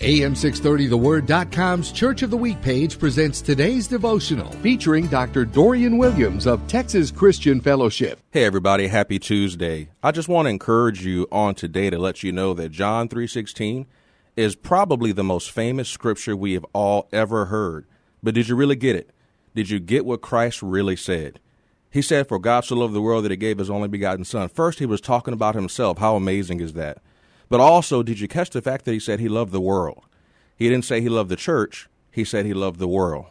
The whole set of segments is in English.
AM630TheWord.com's Church of the Week page presents today's devotional featuring Dr. Dorian Williams of Texas Christian Fellowship. Hey everybody, happy Tuesday. I just want to encourage you on today to let you know that John 3:16 is probably the most famous scripture we have all ever heard. But did you really get it? Did you get what Christ really said? He said, For God so loved the world that he gave his only begotten Son. First, he was talking about himself. How amazing is that? But also, did you catch the fact that he said he loved the world? He didn't say he loved the church, he said he loved the world.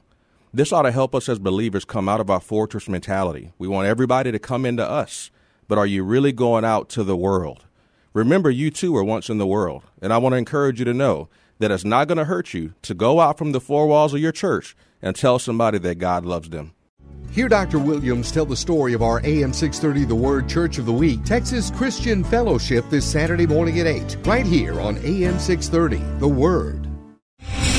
This ought to help us as believers come out of our fortress mentality. We want everybody to come into us, but are you really going out to the world? Remember, you too were once in the world, and I want to encourage you to know that it's not going to hurt you to go out from the four walls of your church and tell somebody that God loves them. Hear Dr. Williams tell the story of our AM 630 The Word Church of the Week, Texas Christian Fellowship this Saturday morning at 8, right here on AM 630 The Word.